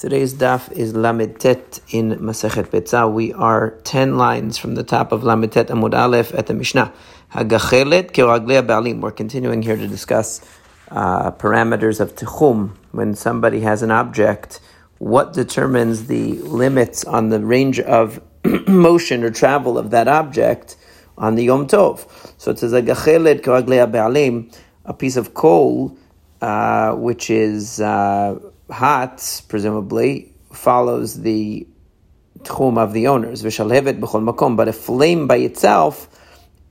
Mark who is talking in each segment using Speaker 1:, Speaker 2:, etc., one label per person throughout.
Speaker 1: Today's daf is Lamed Tet in Masechet Betzah. We are 10 lines from the top of Lamed Tet Amud Aleph at the Mishnah. Hagachelet keraglei ba'alim. We're continuing here to discuss uh, parameters of tichum. When somebody has an object, what determines the limits on the range of motion or travel of that object on the Yom Tov? So it says Hagachelet keraglei ba'alim, a piece of coal, uh, which is... Uh, hot, presumably, follows the tchum of the owners. V'shalhevet b'chol makom. But a flame by itself,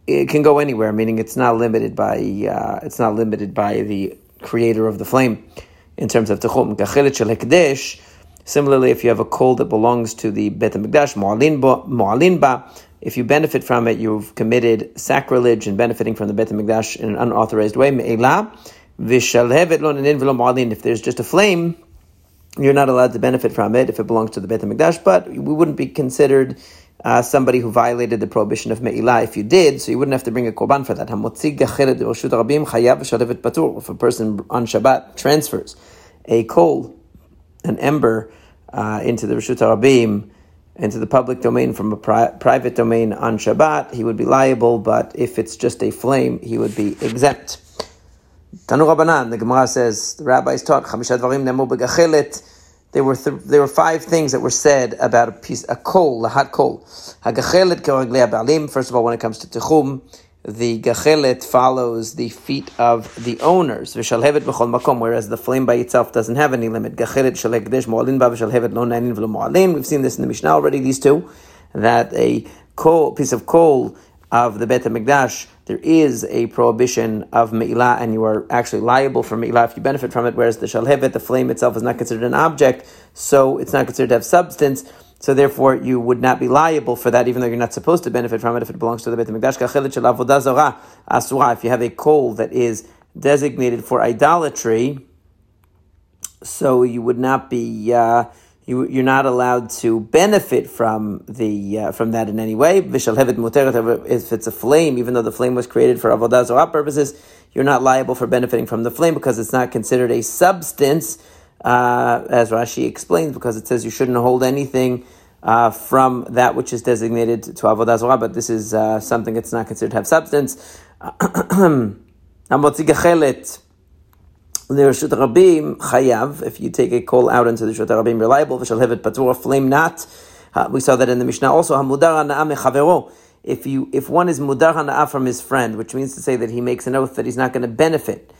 Speaker 1: it can go anywhere. Meaning, it's not limited by uh, it's not limited by the creator of the flame in terms of tchum. Gachelet shel. Similarly, if you have a coal that belongs to the Bet HaMikdash, mu'alin ba, if you benefit from it, you've committed sacrilege and benefiting from the Bet HaMikdash in an unauthorized way. Me'ela, v'shalhevet lo nenin If there's just a flame, you're not allowed to benefit from it if it belongs to the Beit HaMikdash, but we wouldn't be considered uh, somebody who violated the prohibition of Me'ilah if you did, so you wouldn't have to bring a korban for that. If a person on Shabbat transfers a coal, an ember, uh, into the Rishut Rabim, into the public domain from a pri- private domain on Shabbat, he would be liable, but if it's just a flame, he would be exempt. Tanu Rabbanan, the Gemara says, the rabbis taught, Chamisha Dvarim Nemu Begachelet, there were th- there were five things that were said about a piece, a coal, a hot coal. Hagachelet ba'alim. First of all, when it comes to tichum, the gachelet follows the feet of the owners. V'shalhevet b'chol makom, whereas the flame by itself doesn't have any limit. Gachelet shalekdesh mo'alin ba v'shalhevet lo nainin v'lo mo'alin. We've seen this in the Mishnah already. These two, that a coal piece of coal of the Bet HaMikdash, there is a prohibition of Me'ilah, and you are actually liable for Me'ilah if you benefit from it, whereas the Shalhevet, the flame itself, is not considered an object, so it's not considered to have substance, so therefore you would not be liable for that, even though you're not supposed to benefit from it if it belongs to the Bet HaMikdash. If you have a coal that is designated for idolatry, so you would not be... Uh, you, you're not allowed to benefit from the uh, from that in any way. If it's a flame, even though the flame was created for avodah zarah purposes, you're not liable for benefiting from the flame because it's not considered a substance, uh, as Rashi explains, because it says you shouldn't hold anything. Uh, from that which is designated to avodah zarah, but this is uh, something that's not considered to have substance. Rishut Rabim chayav. If you take a coal out into the Rishut Rabim, reliable. V'shalhevet patur flame not. Uh, we saw that in the Mishnah also. Hamudar If you if one is mudar hana'ah from his friend, which means to say that he makes an oath that he's not going to benefit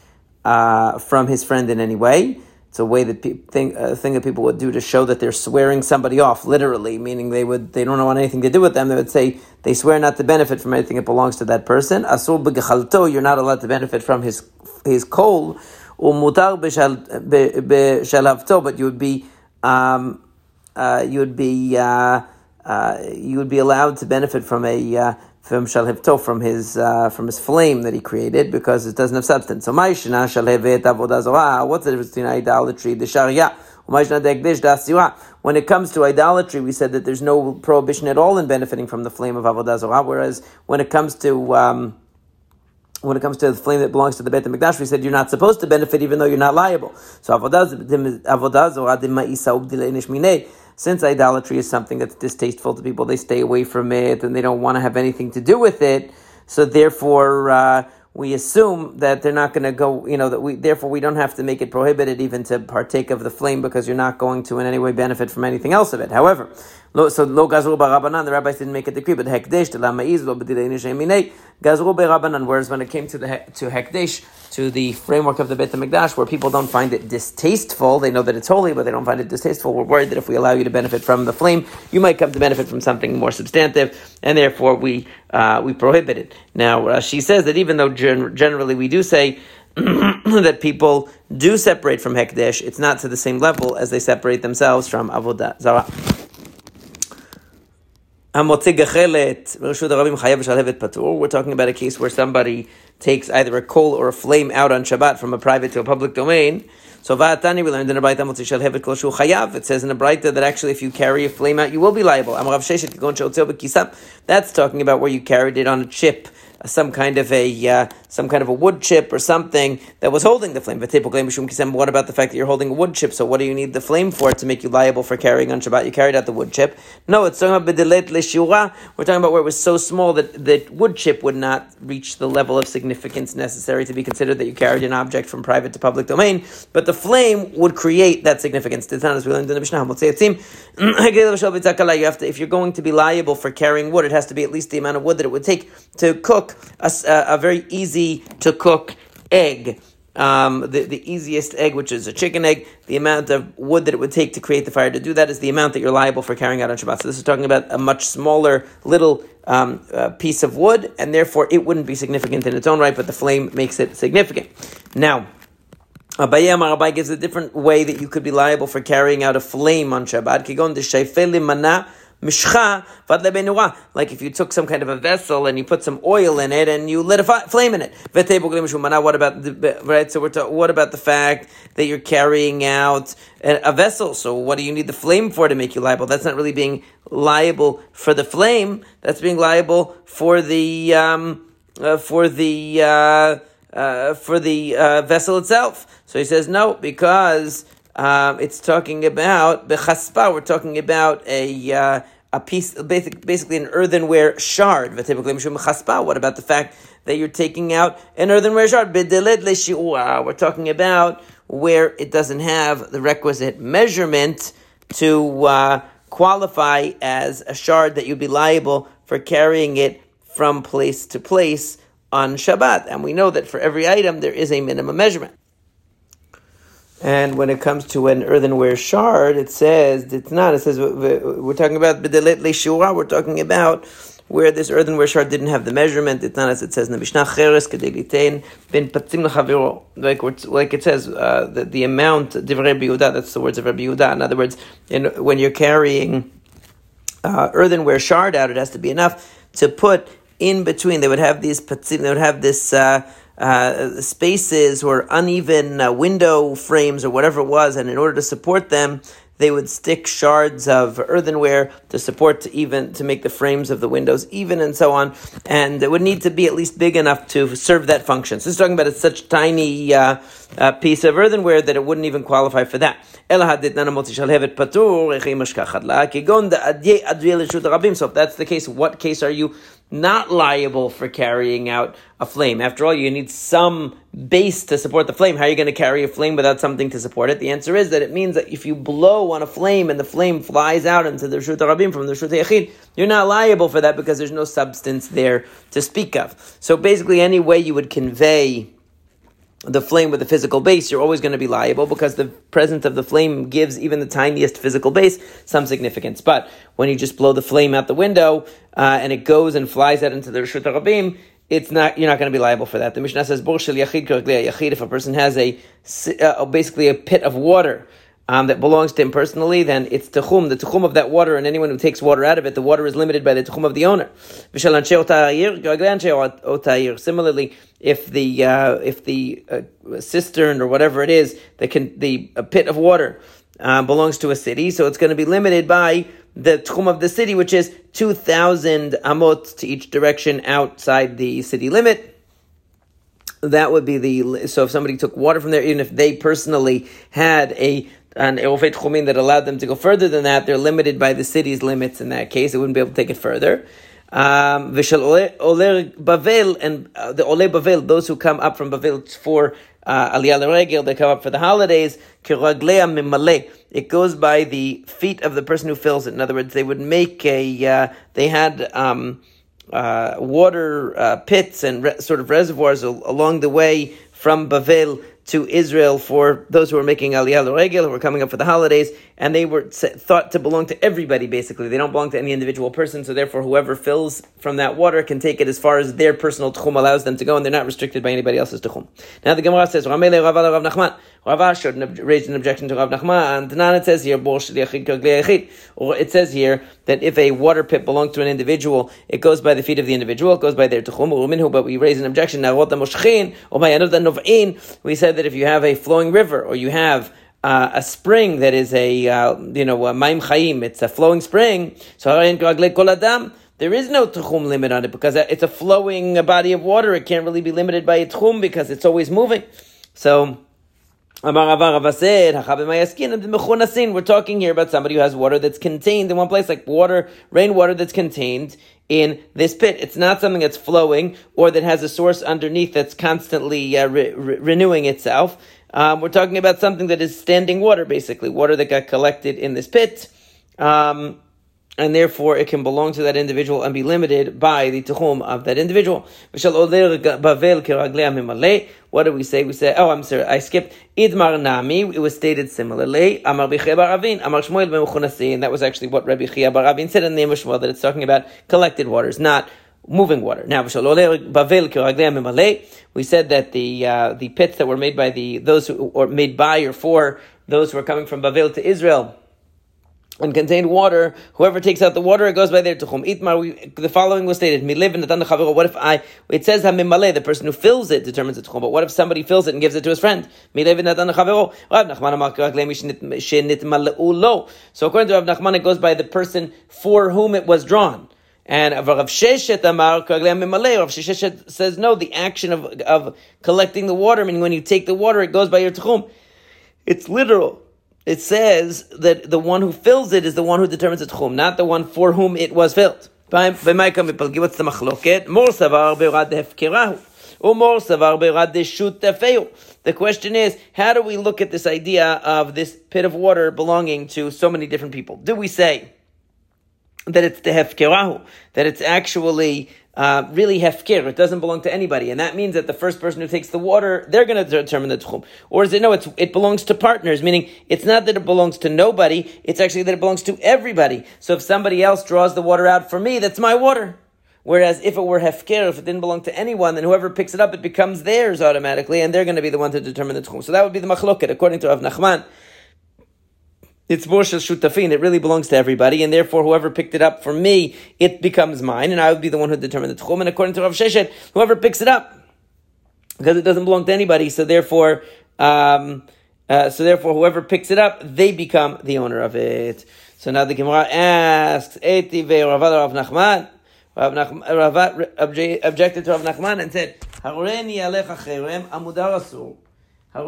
Speaker 1: uh, from his friend in any way. It's a way that pe- thing, a thing that people would do to show that they're swearing somebody off, literally, meaning they would they don't want anything to do with them. They would say they swear not to benefit from anything that belongs to that person. Asur b'gechalto, you're not allowed to benefit from his his coal but you would be um, uh, you would be uh, uh, you would be allowed to benefit from a uh, from shalhevto from his uh, from his flame that he created because it doesn't have substance. So ma'ishna shalhevet avodah zorah. What's the difference between idolatry, the sharia? When it comes to idolatry, we said that there's no prohibition at all in benefiting from the flame of avodah zorah. Whereas when it comes to um, when it comes to the flame that belongs to the Beit HaMikdash, we said you're not supposed to benefit even though you're not liable. So since idolatry is something that's distasteful to people, they stay away from it and they don't want to have anything to do with it. So therefore, uh, we assume that they're not going to go, you know, that we, therefore we don't have to make it prohibited even to partake of the flame because you're not going to in any way benefit from anything else of it. However, so lo gazru barabanan, the rabbis didn't make a decree, but hekdesh, the lamaiz, lo gazru barabanan, whereas when it came to the, to hekdesh, to the framework of the Beit HaMikdash, where people don't find it distasteful, they know that it's holy, but they don't find it distasteful, we're worried that if we allow you to benefit from the flame, you might come to benefit from something more substantive, and therefore we, uh, we prohibit it. Now, she says that even though gen- generally we do say, that people do separate from Hekdesh, it's not to the same level as they separate themselves from Avodah Zarah. We're talking about a case where somebody takes either a coal or a flame out on Shabbat from a private to a public domain. So Va'atani, we learned in a Braita Chayav. It says in a Braita that actually if you carry a flame out, you will be liable. That's talking about where you carried it on a chip some kind of a uh, some kind of a wood chip or something that was holding the flame. What about the fact that you're holding a wood chip? So what do you need the flame for to make you liable for carrying on Shabbat? You carried out the wood chip. No, it's talking about We're talking about where it was so small that the wood chip would not reach the level of significance necessary to be considered that you carried an object from private to public domain, but the flame would create that significance. It's not as we learned in the mishnah. If you're going to be liable for carrying wood, it has to be at least the amount of wood that it would take to cook a, a very easy to cook egg. Um, the, the easiest egg, which is a chicken egg, the amount of wood that it would take to create the fire to do that is the amount that you're liable for carrying out on Shabbat. So this is talking about a much smaller little um, uh, piece of wood, and therefore it wouldn't be significant in its own right, but the flame makes it significant. Now, Abaye Amar gives a different way that you could be liable for carrying out a flame on Shabbat. Kigon de mana mishcha vad Like if you took some kind of a vessel and you put some oil in it and you lit a fi- flame in it. What about the right? So we're ta- what about the fact that you're carrying out a, a, vessel? So what do you need the flame for to make you liable? That's not really being liable for the flame. That's being liable for the um, uh, for the uh, uh, for the uh, vessel itself. So he says no because um, it's talking about bechaspa. We're talking about a uh, a piece, basic, basically an earthenware shard. What about the fact that you're taking out an earthenware shard? We're talking about where it doesn't have the requisite measurement to uh, qualify as a shard that you'd be liable for carrying it from place to place on Shabbat. And we know that for every item there is a minimum measurement. And when it comes to an earthenware shard, it says it's not. It says we're talking about bedelet leishua. We're talking about where this earthenware shard didn't have the measurement. It's not as it says in the cheres kedelitain ben patzim lechaviro. Like like it says uh, the, the amount divrei. That's the words of Rabbi Yehuda. In other words, in, when you're carrying uh, earthenware shard out, it has to be enough to put in between. They would have these patzim. They would have this. Uh, uh, spaces or uneven uh, window frames or whatever it was, and in order to support them, they would stick shards of earthenware to support to even to make the frames of the windows even and so on. And it would need to be at least big enough to serve that function. So it's talking about a such tiny uh, uh, piece of earthenware that it wouldn't even qualify for that. So if that's the case what case are you not liable for carrying out a flame. After all, you need some base to support the flame. How are you going to carry a flame without something to support it? The answer is that it means that if you blow on a flame and the flame flies out into the Rishut Rabim from the Rishut Yachid, you're not liable for that because there's no substance there to speak of. So basically, any way you would convey the flame with the physical base, you're always going to be liable because the presence of the flame gives even the tiniest physical base some significance. But when you just blow the flame out the window uh, and it goes and flies out into the Rishut Rabim, it's not you're not going to be liable for that. The Mishnah says, yachid If a person has a uh, basically a pit of water um, that belongs to him personally, then it's techum, the techum of that water, and anyone who takes water out of it, the water is limited by the techum of the owner. Similarly, if the uh, if the uh, cistern or whatever it is, the can the pit of water uh, belongs to a city, so it's going to be limited by the tchum of the city, which is two thousand amot to each direction outside the city limit that would be the so if somebody took water from there, even if they personally had a an Eruv Techumin that allowed them to go further than that, they're limited by the city's limits in that case. They wouldn't be able to take it further. Um, Vishal Oler Bavel and uh, the Ole Bavel, those who come up from Bavel for uh, Aliyah Regel, they come up for the holidays. It goes by the feet of the person who fills it. In other words, they would make a. Uh, they had. Um, uh, water uh, pits and re- sort of reservoirs al- along the way from Bavel to Israel for those who were making Aliyah Regel, who were coming up for the holidays, and they were thought to belong to everybody, basically. They don't belong to any individual person, so therefore whoever fills from that water can take it as far as their personal tchum allows them to go, and they're not restricted by anybody else's tchum. Now the Gemara says, Rava should raise an objection to Rav Nachman, and it says here, or it says here that if a water pit belongs to an individual, it goes by the feet of the individual, it goes by their tchum, but we raise an objection. Now, we said that if you have a flowing river, or you have uh, a spring that is a, uh, you know, a maim chayim, it's a flowing spring, so there is no tchum limit on it because it's a flowing body of water. It can't really be limited by a tchum because it's always moving. So, we're talking here about somebody who has water that's contained in one place, like water, rainwater that's contained in this pit. It's not something that's flowing or that has a source underneath that's constantly uh, re- re- renewing itself. Um, we're talking about something that is standing water, basically, water that got collected in this pit. Um, and therefore it can belong to that individual and be limited by the tuhum of that individual. What do we say? We say, oh, I'm sorry, I skipped. Idmar Nami, it was stated similarly. Amar Amar Shmuel and that was actually what Rabbi Chiya bar Avin said in the name of Shmuel, that it's talking about collected waters, not moving water. Now, we said that the uh, the pits that were made by the those who or made by or for those who are coming from Bavel to Israel and contained water, whoever takes out the water, it goes by there to chum. Itmar, the following was stated, in the What if I, it says hamimale, the person who fills it determines it's chum, but what if somebody fills it and gives it to his friend? In the So according to Rav Nachman, it goes by the person for whom it was drawn. And Rav Sheshet Amar Rav Sheshet says no, the action of, of collecting the water, meaning when you take the water, it goes by your tchum. It's literal it says that the one who fills it is the one who determines the tchum, not the one for whom it was filled. What's the machloket? The question is, how do we look at this idea of this pit of water belonging to so many different people? Do we say that it's the hefkerahu, that it's actually uh, really hefker. It doesn't belong to anybody, and that means that the first person who takes the water, they're going to determine the tchum. Or is it no? It's it belongs to partners, meaning it's not that it belongs to nobody. It's actually that it belongs to everybody. So if somebody else draws the water out for me, that's my water. Whereas if it were hefker, if it didn't belong to anyone, then whoever picks it up, it becomes theirs automatically, and they're going to be the one to determine the tchum. So that would be the machloket, according to Rav Nachman it's Moshe's Shutafin. It really belongs to everybody, and therefore whoever picked it up for me, it becomes mine, and I would be the one who determined the tchum. And according to Rav Sheshet, whoever picks it up, because it doesn't belong to anybody, so therefore, um, uh, so therefore, whoever picks it up, they become the owner of it. So now the Gemara asks, Eti Rav Nachman. Rav Nachman objected to Rav Nachman and said, Hareni alecha cherem amudar asur. If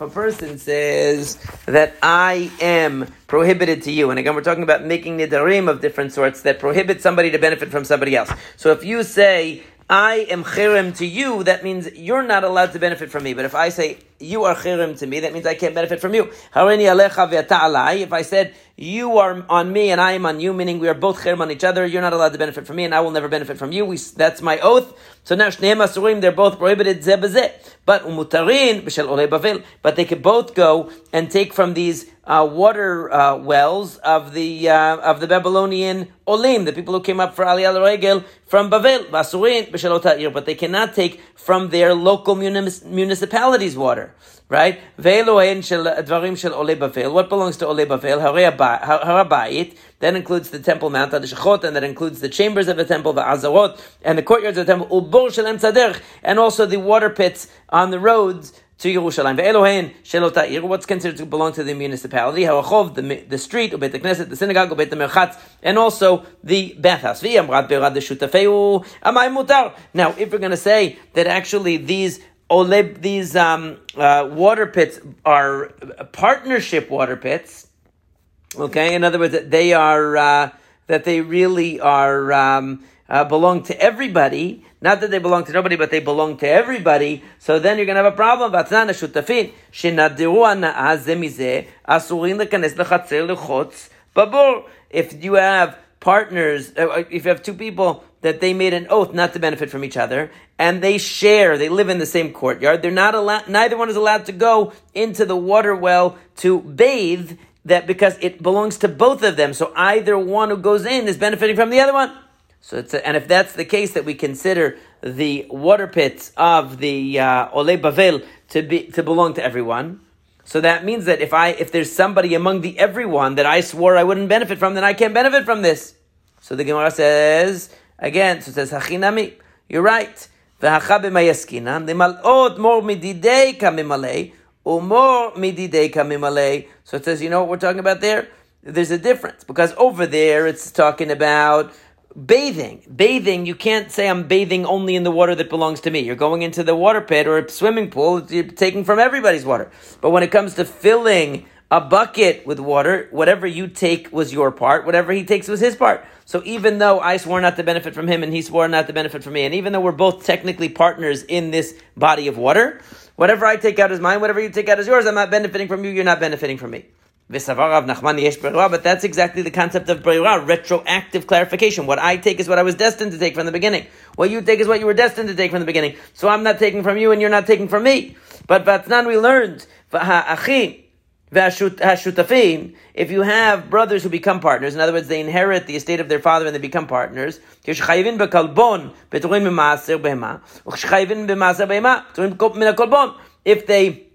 Speaker 1: a person says that I am prohibited to you, and again we're talking about making nidarim of different sorts that prohibit somebody to benefit from somebody else. So if you say I am cherem to you, that means you're not allowed to benefit from me. But if I say you are cherem to me, that means I can't benefit from you. If I said you are on me and I am on you, meaning we are both cherem on each other, you're not allowed to benefit from me and I will never benefit from you. We, that's my oath. So now shneim they're both prohibited But umutarin olei but they could both go and take from these uh, water uh, wells of the uh, of the Babylonian olim, the people who came up for Aliyah Regel from Bavel, basurin but they cannot take from their local municipalities water right? Eh, what belongs to Ole Bavel? Harabayit. That includes the Temple Mount Adishachot, and that includes the chambers of the temple, the Azarot, and the courtyards of the temple, Ubor Shalem Tzadech, and also the water pits on the roads to Yerushalayim. Ve'elohen shelota'ir, what's considered to belong to the municipality, Ha'achov, the, the street, Ubet the Knesset, the synagogue, Ubet the Merchatz, and also the bathhouse. Ve'amrat be'rad the shutafeu, mutar. Now, if we're going to say that actually these Oleb, these um, uh, water pits are partnership water pits. Okay, in other words, that they are uh, that they really are um, uh, belong to everybody. Not that they belong to nobody, but they belong to everybody. So then you're going to have a problem. If you have partners, uh, if you have two people that they made an oath not to benefit from each other, and they share, they live in the same courtyard. They're not allowed, neither one is allowed to go into the water well to bathe that because it belongs to both of them. So either one who goes in is benefiting from the other one. So it's a, and if that's the case, that we consider the water pits of the uh, Ole Bavel to be to belong to everyone. So that means that if I if there's somebody among the everyone that I swore I wouldn't benefit from, then I can't benefit from this. So the Gemara says Again, so it says Hachinami. You're right. והכה במי עסקינן, למלאות מור מדידי כממלא, ומור מדידי כממלא. So it says, you know what we're talking about there? there's a difference because over there it's talking about bathing. Bathing, you can't say I'm bathing only in the water that belongs to me. You're going into the water pit or a swimming pool, you're taking from everybody's water. But when it comes to filling a bucket with water, whatever you take was your part, whatever he takes was his part. So even though I swore not to benefit from him and he swore not to benefit from me, and even though we're both technically partners in this body of water, whatever I take out is mine, whatever you take out is yours, I'm not benefiting from you, you're not benefiting from me. But that's exactly the concept of Breira, retroactive clarification. What I take is what I was destined to take from the beginning. What you take is what you were destined to take from the beginning. So I'm not taking from you and you're not taking from me. But Vatnan we learned, if you have brothers who become partners, in other words, they inherit the estate of their father and they become partners, if they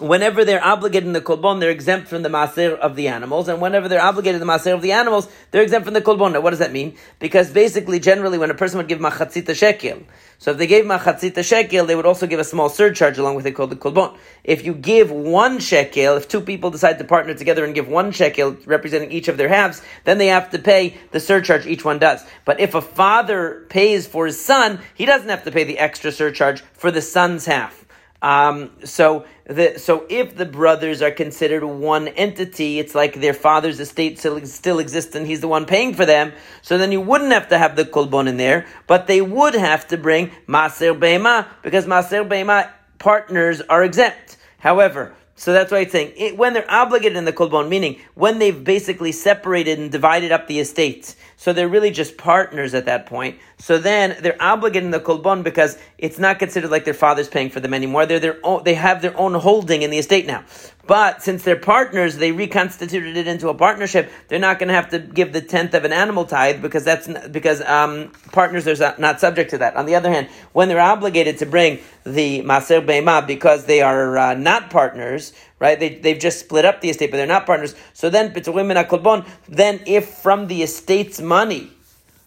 Speaker 1: whenever they're obligated in the kolbon, they're exempt from the maser of the animals, and whenever they're obligated in the maser of the animals, they're exempt from the kolbon. Now, what does that mean? Because basically, generally, when a person would give machatzita shekel, so if they gave machatzita shekel, they would also give a small surcharge along with it called the kolbon. If you give one shekel, if two people decide to partner together and give one shekel representing each of their halves, then they have to pay the surcharge each one does. But if a father pays for his son, he doesn't have to pay the extra surcharge for the son's half. Um, so the, so if the brothers are considered one entity, it's like their father's estate still, still exists and he's the one paying for them. So then you wouldn't have to have the kolbon in there, but they would have to bring maser beima because maser beima partners are exempt. However, so that's why it's saying it, when they're obligated in the kolbon, meaning when they've basically separated and divided up the estate, so they're really just partners at that point. So then they're obligated in the kolbon because it's not considered like their father's paying for them anymore. They're their own, they have their own holding in the estate now. But since they're partners, they reconstituted it into a partnership. They're not going to have to give the tenth of an animal tithe because that's because um, partners are not subject to that. On the other hand, when they're obligated to bring the maser beima because they are uh, not partners, right? They, they've just split up the estate, but they're not partners. So then, then if from the estate's money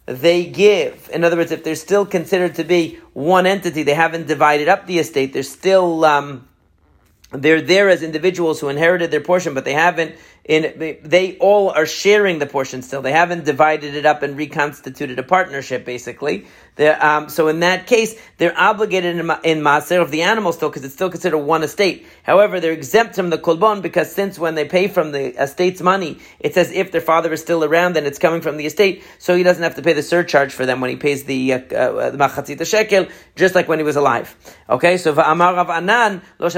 Speaker 1: they give, in other words, if they're still considered to be one entity, they haven't divided up the estate, they're still, um, they're there as individuals who inherited their portion, but they haven't in they all are sharing the portion still. They haven't divided it up and reconstituted a partnership, basically. Um, so in that case, they're obligated in, in maaser of the animal still because it's still considered one estate. However, they're exempt from the kolbon because since when they pay from the estate's money, it's as if their father is still around and it's coming from the estate, so he doesn't have to pay the surcharge for them when he pays the uh, uh, shekel, just like when he was alive. Okay, so va'amar Rav Anan lo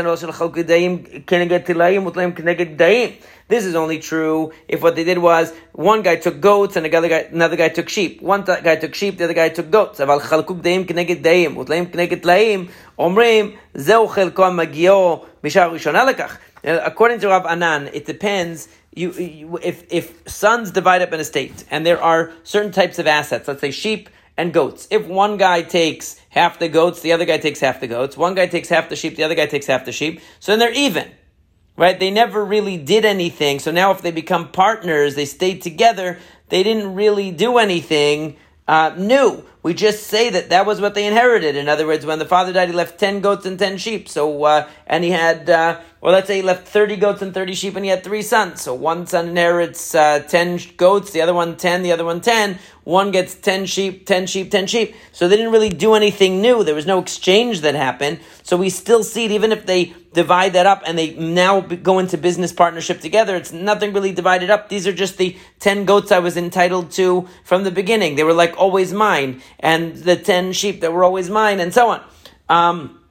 Speaker 1: this is only true if what they did was one guy took goats and another guy, another guy took sheep. One guy took sheep, the other guy took goats. אבל חלקו גדיים כנגד דיים, ותלאים כנגד טלאים, אומרים, זהו חלקו המגיעו משעה ראשונה לכך. According to Rav Anan, it depends you, you, if, if sons divide up an estate and there are certain types of assets, let's say sheep and goats. If one guy takes half the goats, the other guy takes half the goats. One guy takes half the sheep, the other guy takes half the sheep. So then they're even right? They never really did anything. So now if they become partners, they stayed together, they didn't really do anything uh, new. We just say that that was what they inherited. In other words, when the father died, he left 10 goats and 10 sheep. So, uh, and he had, uh, let's say he left 30 goats and 30 sheep and he had three sons. So one son inherits uh, 10 goats, the other one 10, the other one 10. One gets 10 sheep, 10 sheep, 10 sheep. So they didn't really do anything new. There was no exchange that happened. So we still see it, even if they divide that up and they now go into business partnership together, it's nothing really divided up. These are just the 10 goats I was entitled to from the beginning. They were like always mine. And the 10 sheep that were always mine and so on. Um,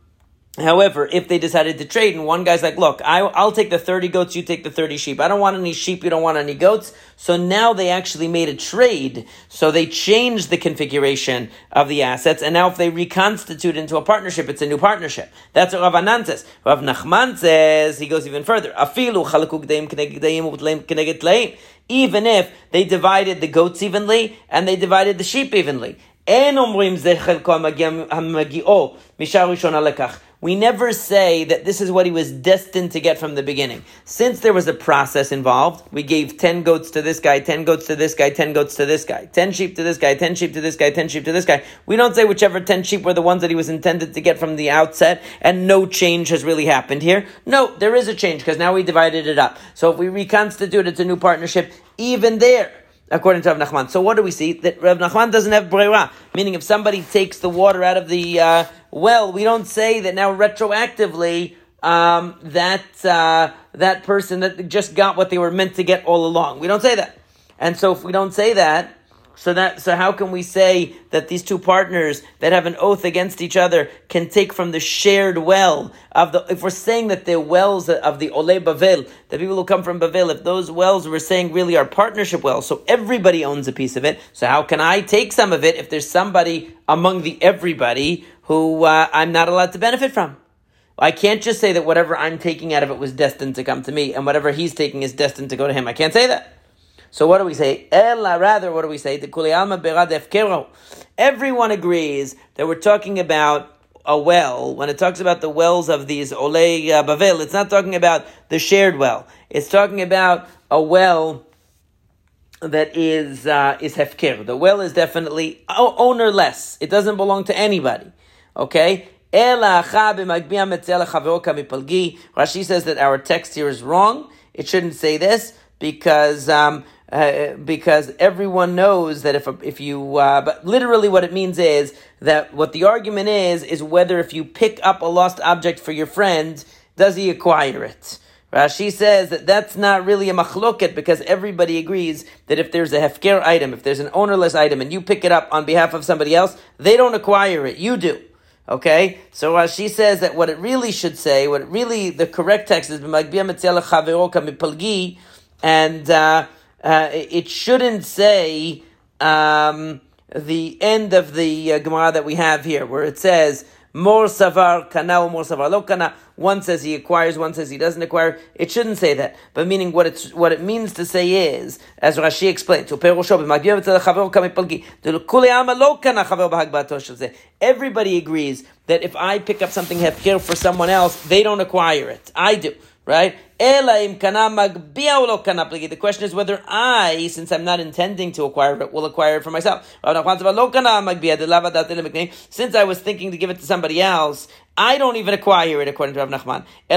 Speaker 1: However, if they decided to trade and one guy's like, look, I, will take the 30 goats, you take the 30 sheep. I don't want any sheep, you don't want any goats. So now they actually made a trade. So they changed the configuration of the assets. And now if they reconstitute into a partnership, it's a new partnership. That's what Rav Anan says. Rav Nachman says, he goes even further. Even if they divided the goats evenly and they divided the sheep evenly. אין אומרים זה חלקו המגיעו משעה ראשונה לכך. We never say that this is what he was destined to get from the beginning. Since there was a process involved, we gave 10 goats to this guy, 10 goats to this guy, 10 goats to this guy, 10 sheep to this guy, 10 sheep to this guy, 10 sheep to this guy. We don't say whichever 10 sheep were the ones that he was intended to get from the outset and no change has really happened here. No, there is a change because now we divided it up. So if we reconstitute, it's a new partnership. Even there, according to Rav Nachman. So what do we see? That Rav Nachman doesn't have breira, meaning if somebody takes the water out of the uh, well, we don't say that now retroactively um, that uh, that person that just got what they were meant to get all along. We don't say that, and so if we don't say that, so that so how can we say that these two partners that have an oath against each other can take from the shared well of the if we're saying that the wells of the Ole Bavel, the people who come from Bavel, if those wells we're saying really are partnership wells, so everybody owns a piece of it. So how can I take some of it if there's somebody among the everybody who uh, I'm not allowed to benefit from? I can't just say that whatever I'm taking out of it was destined to come to me, and whatever he's taking is destined to go to him. I can't say that. So what do we say? Ella, rather, what do we say? The Everyone agrees that we're talking about a well. When it talks about the wells of these Olei uh, Bavel, it's not talking about the shared well. It's talking about a well that is uh, is hefker. The well is definitely ownerless. It doesn't belong to anybody. Okay. Rashi says that our text here is wrong. It shouldn't say this because um, uh, because everyone knows that if if you uh, but literally what it means is that what the argument is is whether if you pick up a lost object for your friend, does he acquire it? Rashi says that that's not really a machloket because everybody agrees that if there's a hefker item, if there's an ownerless item, and you pick it up on behalf of somebody else, they don't acquire it. You do. Okay, so Rashi says that what it really should say, what really the correct text is and. Uh, uh, it shouldn't say um, the end of the uh, Gemara that we have here, where it says more savar kana more savar lo. One says he acquires, one says he doesn't acquire. It shouldn't say that, but meaning what it's what it means to say is, as Rashi explained, to everybody agrees that if I pick up something hefker for someone else, they don't acquire it. I do right? The question is whether I, since I'm not intending to acquire it, will acquire it for myself. Since I was thinking to give it to somebody else, I don't even acquire it according to Rav Nachman. Eh,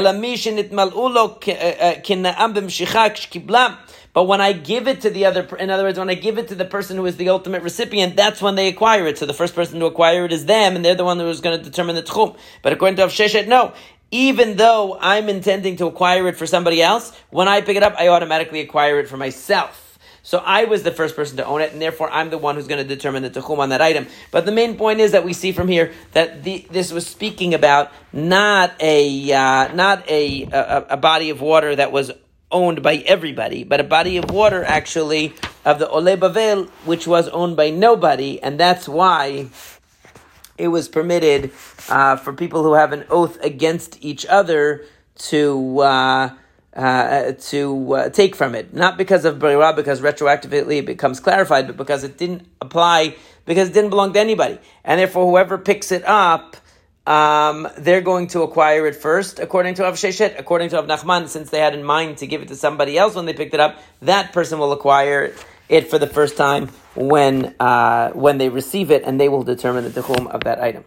Speaker 1: eh, but when I give it to the other, in other words, when I give it to the person who is the ultimate recipient, that's when they acquire it. So the first person to acquire it is them, and they're the one who is going to determine the tchum. But according to Rav Sheshet, no even though I'm intending to acquire it for somebody else, when I pick it up, I automatically acquire it for myself. So I was the first person to own it, and therefore I'm the one who's going to determine the tachum on that item. But the main point is that we see from here that the, this was speaking about not a uh, not a, a, a body of water that was owned by everybody, but a body of water actually of the Ole Bavel, which was owned by nobody, and that's why it was permitted uh, for people who have an oath against each other to uh, uh, to uh, take from it, not because of Breira, because retroactively it becomes clarified, but because it didn't apply, because it didn't belong to anybody, and therefore whoever picks it up. Um, they're going to acquire it first, according to Rav Sheshet. According to Rav Nachman, since they had in mind to give it to somebody else when they picked it up, that person will acquire it for the first time when uh, when they receive it, and they will determine the tichum of that item.